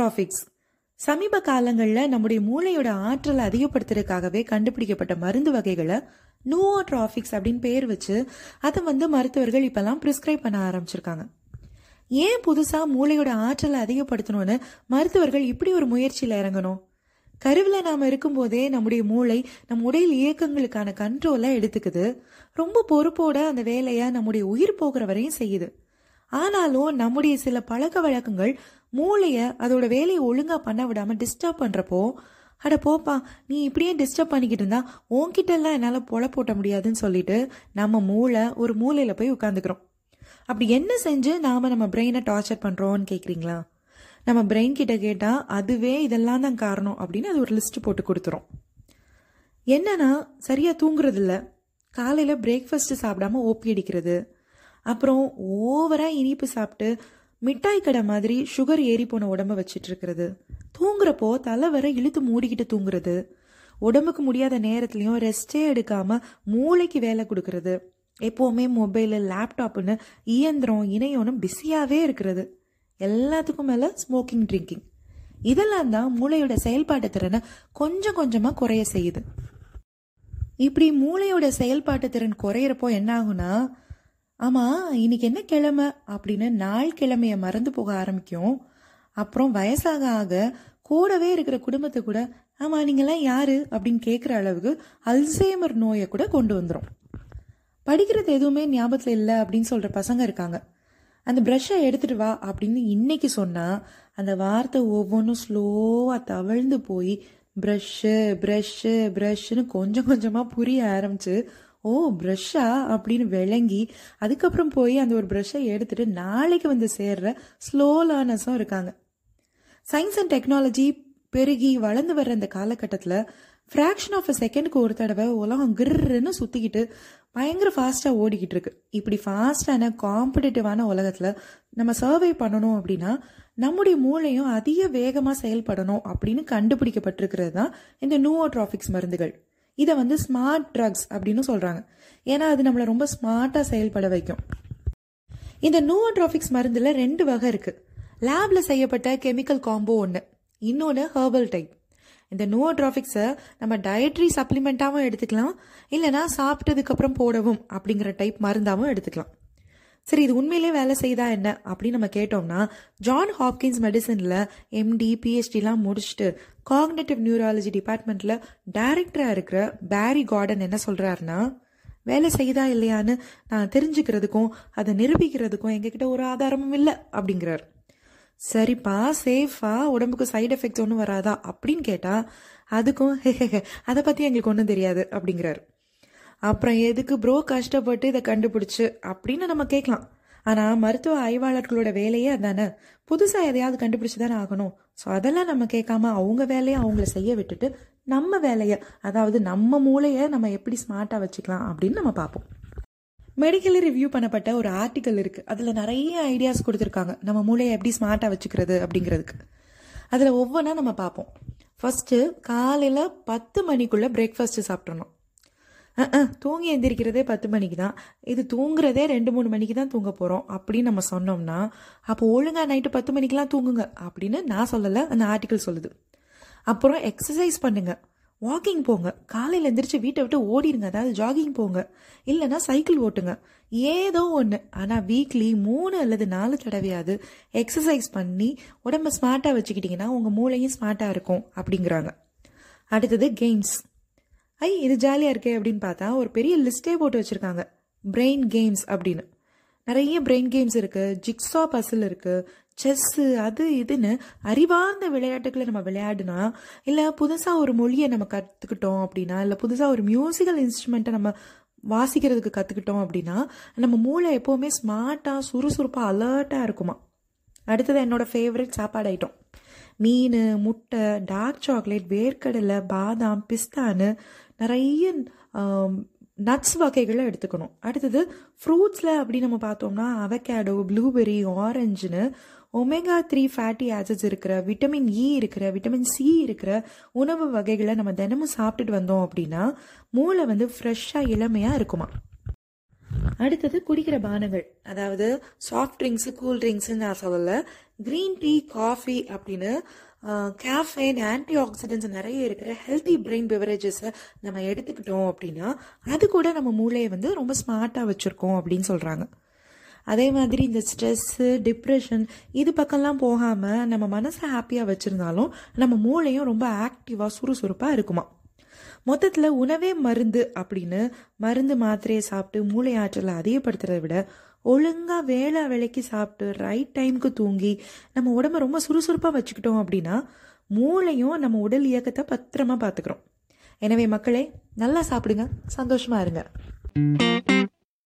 நூவோட்ராஃபிக்ஸ் சமீப காலங்களில் நம்முடைய மூளையோட ஆற்றலை அதிகப்படுத்துறதுக்காகவே கண்டுபிடிக்கப்பட்ட மருந்து வகைகளை நூவோட்ராஃபிக்ஸ் அப்படின்னு பேர் வச்சு அதை வந்து மருத்துவர்கள் இப்பெல்லாம் ப்ரிஸ்கிரைப் பண்ண ஆரம்பிச்சிருக்காங்க. ஏன் புதுசாக மூளையோட ஆற்றலை அதிகப்படுத்தணும்னு மருத்துவர்கள் இப்படி ஒரு முயற்சியில் இறங்கணும்? கருவில் நாம் இருக்கும்போதே நம்முடைய மூளை நம் உடல் இயக்கங்களுக்கான கண்ட்ரோலை எடுத்துக்குது. ரொம்ப பொறுப்போட அந்த வேலையை நம்முடைய உயிர் போகிற வரையும் செய்யுது. ஆனாலும் நம்முடைய சில பழக்க வழக்கங்கள் மூளையை அதோட வேலையை ஒழுங்காக பண்ண விடாமல் டிஸ்டர்ப் பண்ணுறப்போ அட போப்பா நீ இப்படியே டிஸ்டர்ப் பண்ணிக்கிட்டு இருந்தா உன்கிட்ட எல்லாம் என்னால் பொல போட்ட முடியாதுன்னு சொல்லிட்டு நம்ம மூளை ஒரு மூளையில் போய் உட்காந்துக்கிறோம் அப்படி என்ன செஞ்சு நாம் நம்ம பிரெயினை டார்ச்சர் பண்ணுறோம்னு கேட்குறீங்களா நம்ம பிரெயின் கிட்ட கேட்டால் அதுவே இதெல்லாம் தான் காரணம் அப்படின்னு அது ஒரு லிஸ்ட் போட்டு கொடுத்துரும். என்னன்னா சரியாக தூங்குறதில்ல. காலையில் பிரேக்ஃபாஸ்ட்டு சாப்பிடாம ஓப்பி அடிக்கிறது. அப்புறம் ஓவராக இனிப்பு சாப்பிட்டு மிட்டாய் கடை மாதிரி சுகர் ஏறி போன உடம்ப வச்சிட்டு இருக்கிறது தூங்குறப்போ தலை வர இழுத்து மூடிக்கிட்டு தூங்குறது. உடம்புக்கு முடியாத நேரத்துலயும் ரெஸ்டே எடுக்காம மூளைக்கு வேலை கொடுக்கறது. எப்போவுமே மொபைலு லேப்டாப்னு இயந்திரம் இணையம்னு பிஸியாகவே இருக்கிறது. எல்லாத்துக்கும் மேலே ஸ்மோக்கிங் ட்ரிங்கிங் இதெல்லாம் தான் மூளையோட செயல்பாட்டு திறனை கொஞ்சம் கொஞ்சமாக குறைய செய்யுது. இப்படி மூளையோட செயல்பாட்டு திறன் குறையிறப்போ என்ன ஆகும்னா ஆமா இன்னைக்கு என்ன கிழமை? அப்படின்னு நாள் கிழமைய மறந்து போக ஆரம்பிக்கும். அப்புறம் வயசாக ஆக கூடவே இருக்கிற குடும்பத்தை கூட ஆமா நீங்கெல்லாம் யாரு? அப்படின்னு கேட்குற அளவுக்கு அல்சைமர் நோயை கூட கொண்டு வந்துடும் படிக்கிறது எதுவுமே ஞாபகத்தில் இல்லை அப்படின்னு சொல்ற பசங்க இருக்காங்க. அந்த ப்ரஷ்ஷை எடுத்துட்டு வா அப்படின்னு இன்னைக்கு சொன்னா அந்த வார்த்தை ஒவ்வொன்றும் ஸ்லோவாக தவழ்ந்து போய் ப்ரஷ்ஷு ப்ரஷ்ஷு ப்ரஷ்ஷுன்னு கொஞ்சம் கொஞ்சமாக புரிய ஆரம்பிச்சு ஓ ப்ரஷ்ஷா அப்படின்னு விளங்கி அதுக்கப்புறம் போய் அந்த ஒரு ப்ரஷ்ஷை எடுத்துட்டு நாளைக்கு வந்து சேர்ற ஸ்லோ லேர்னர்ஸும் இருக்காங்க. சயின்ஸ் அண்ட் டெக்னாலஜி பெருகி வளர்ந்து வர்ற இந்த காலகட்டத்தில் ஃப்ராக்ஷன் ஆஃப் அ செகண்டுக்கு ஒரு தடவை உலகம் கிர்ன்னு சுற்றிக்கிட்டு பயங்கர ஃபாஸ்ட்டாக ஓடிக்கிட்டு இருக்கு. இப்படி ஃபாஸ்டான காம்படிட்டிவான உலகத்தில் நம்ம சர்வே பண்ணணும் அப்படின்னா நம்முடைய மூளையும் அதிக வேகமாக செயல்படணும் அப்படின்னு கண்டுபிடிக்கப்பட்டிருக்கிறது தான் இந்த நூவோட்ராஃபிக்ஸ் மருந்துகள். இதை வந்து ஸ்மார்ட் ட்ரக்ஸ் அப்படின்னு சொல்கிறாங்க ஏன்னா அது நம்மளை ரொம்ப ஸ்மார்ட்டாக செயல்பட வைக்கும். இந்த நூவோட்ராஃபிக்ஸ் மருந்தில் ரெண்டு வகை இருக்குது லேபில் செய்யப்பட்ட கெமிக்கல் காம்போ ஒன்று இன்னொன்று ஹெர்பல் டைப் இந்த நூவோட்ராஃபிக்ஸை நம்ம டயட்ரி சப்ளிமெண்ட்டாகவும் எடுத்துக்கலாம். இல்லைனா சாப்பிட்டதுக்கப்புறம் போடவும் அப்படிங்கிற டைப் மருந்தாகவும் எடுத்துக்கலாம். சரி இது உண்மையிலே வேலை செய்தா என்ன? அப்படின்னு நம்ம கேட்டோம்னா ஜான் ஹாப்கின்ஸ் மெடிசனில் எம்டி பிஹெச்டிலாம் முடிச்சுட்டு காக்னேட்டிவ் நியூராலஜி டிபார்ட்மெண்ட்டில் டைரக்டராக இருக்கிற பேரி கார்டன் என்ன சொல்கிறாருன்னா வேலை செய்தா இல்லையான்னு நான் தெரிஞ்சுக்கிறதுக்கும் அதை நிரூபிக்கிறதுக்கும் எங்ககிட்ட ஒரு ஆதாரமும் இல்லை அப்படிங்கிறார். சரிப்பா சேஃபா உடம்புக்கு சைடு எஃபெக்ட்ஸ் ஒன்றும் வராதா அப்படின்னு கேட்டால் அதுக்கும் அதை பற்றி எங்களுக்கு ஒன்றும் தெரியாது அப்படிங்கிறார். அப்புறம் எதுக்கு ப்ரோ கஷ்டப்பட்டு இதை கண்டுபிடிச்சு அப்படின்னு நம்ம கேட்கலாம். ஆனால் மருத்துவ ஆய்வாளர்களோட வேலையே அதானே? புதுசாக எதையாவது கண்டுபிடிச்சு தானே ஆகணும். ஸோ அதெல்லாம் நம்ம கேட்காம அவங்க வேலையை அவங்கள செய்ய விட்டுட்டு நம்ம வேலையை அதாவது நம்ம மூளையை நம்ம எப்படி ஸ்மார்ட்டாக வச்சுக்கலாம் அப்படின்னு நம்ம பார்ப்போம். மெடிக்கலி ரிவ்யூ பண்ணப்பட்ட ஒரு ஆர்டிக்கல் இருக்கு. அதில் நிறைய ஐடியாஸ் கொடுத்துருக்காங்க. நம்ம மூளையை எப்படி ஸ்மார்ட்டாக வச்சுக்கிறது அப்படிங்கிறதுக்கு. அதில் ஒவ்வொன்றா நம்ம பார்ப்போம். ஃபர்ஸ்ட் காலையில் பத்து மணிக்குள்ள பிரேக்ஃபாஸ்ட் சாப்பிட்றணும் தூங்கி எந்திரிக்கிறதே பத்து மணிக்கு தான். இது தூங்குறதே ரெண்டு மூணு மணிக்கு தான் தூங்க போகிறோம் அப்படின்னு நம்ம சொன்னோம்னா அப்போ ஒழுங்காக நைட்டு பத்து மணிக்கெலாம் தூங்குங்க அப்படின்னு நான் சொல்லலை அந்த ஆர்டிக்கல் சொல்லுது. அப்புறம் எக்ஸசைஸ் பண்ணுங்க. வாக்கிங் போங்க. காலையில் எந்திரிச்சு வீட்டை விட்டு ஓடிடுங்க அதாவது ஜாகிங் போங்க. இல்லைன்னா சைக்கிள் ஓட்டுங்க. ஏதோ ஒன்று ஆனால் வீக்லி மூணு அல்லது நாலு தடவையாவது எக்ஸசைஸ் பண்ணி உடம்பை ஸ்மார்ட்டாக வச்சுக்கிட்டிங்கன்னா உங்கள் மூளையும் ஸ்மார்ட்டாக இருக்கும் அப்படிங்கிறாங்க. அடுத்தது கேம்ஸ் ஐ இது ஜாலியாக இருக்கே அப்படின்னு பார்த்தா ஒரு பெரிய லிஸ்ட்டே போட்டு வச்சுருக்காங்க. பிரெயின் கேம்ஸ் அப்படின்னு. நிறைய பிரெயின் கேம்ஸ் இருக்குது ஜிக்ஸா பசில் இருக்குது செஸ்ஸு அது இதுன்னு அறிவார்ந்த விளையாட்டுகளை நம்ம விளையாடினா இல்லை புதுசாக ஒரு மொழியை நம்ம கற்றுக்கிட்டோம் அப்படின்னா இல்லை புதுசாக ஒரு மியூசிக்கல் இன்ஸ்ட்ருமெண்ட்டை நம்ம வாசிக்கிறதுக்கு கற்றுக்கிட்டோம் அப்படின்னா நம்ம மூளை எப்போவுமே ஸ்மார்ட்டாக சுறுசுறுப்பாக அலர்ட்டாக இருக்குமா. அடுத்தது என்னோடய ஃபேவரட் சாப்பாடு ஐட்டம் மீன் முட்டை டார்க் சாக்லேட் வேர்க்கடலை பாதாம் பிஸ்தான்னு நிறைய நட்ஸ் வகைகளை எடுத்துக்கணும். அடுத்தது ஃப்ரூட்ஸில் அப்படி நம்ம பார்த்தோம்னா அவகேடோ ப்ளூபெர்ரி ஆரஞ்சுன்னு ஒமேகா த்ரீ ஃபேட்டி ஆசிட்ஸ் இருக்கிற விட்டமின் இ e இருக்கிற விட்டமின் சி இருக்கிற உணவு வகைகளை நம்ம தினமும் சாப்பிட்டுட்டு வந்தோம் அப்படின்னா மூளை வந்து ஃப்ரெஷ்ஷாக இளமையாக இருக்குமா? அடுத்தது குடிக்கிற பானங்கள். அதாவது சாஃப்ட் ட்ரிங்க்ஸ் கூல் ட்ரிங்க்ஸுன்னு நான் சொல்லல. கிரீன் டீ காஃபி அப்படின்னு கேஃபைன் ஆன்டி ஆக்சிடென்ட்ஸ் நிறைய இருக்கிற ஹெல்த்தி பிரெயின் பெவரேஜஸை நம்ம எடுத்துக்கிட்டோம் அப்படின்னா அது கூட நம்ம மூளையை வந்து ரொம்ப ஸ்மார்ட்டாக வச்சுருக்கோம் அப்படின்னு சொல்கிறாங்க அதே மாதிரி இந்த ஸ்ட்ரெஸ்ஸு டிப்ரெஷன் இது பக்கம்லாம் போகாமல் நம்ம மனசை ஹாப்பியாக வச்சுருந்தாலும் நம்ம மூளையும் ரொம்ப ஆக்டிவாக சுறுசுறுப்பாக இருக்குமா? மொத்தத்தில் உணவே மருந்து அப்படின்னு மருந்து மாத்திரையை சாப்பிட்டு மூளை ஆற்றலை அதிகப்படுத்துறதை விட ஒழுங்காக வேலை வேலைக்கு சாப்பிட்டு ரைட் டைமுக்கு தூங்கி நம்ம உடம்ப ரொம்ப சுறுசுறுப்பாக வச்சுக்கிட்டோம் அப்படின்னா மூளையும் நம்ம உடல் இயக்கத்தை பத்திரமா பார்த்துக்கிறோம். எனவே மக்களே நல்லா சாப்பிடுங்க. சந்தோஷமா இருங்க.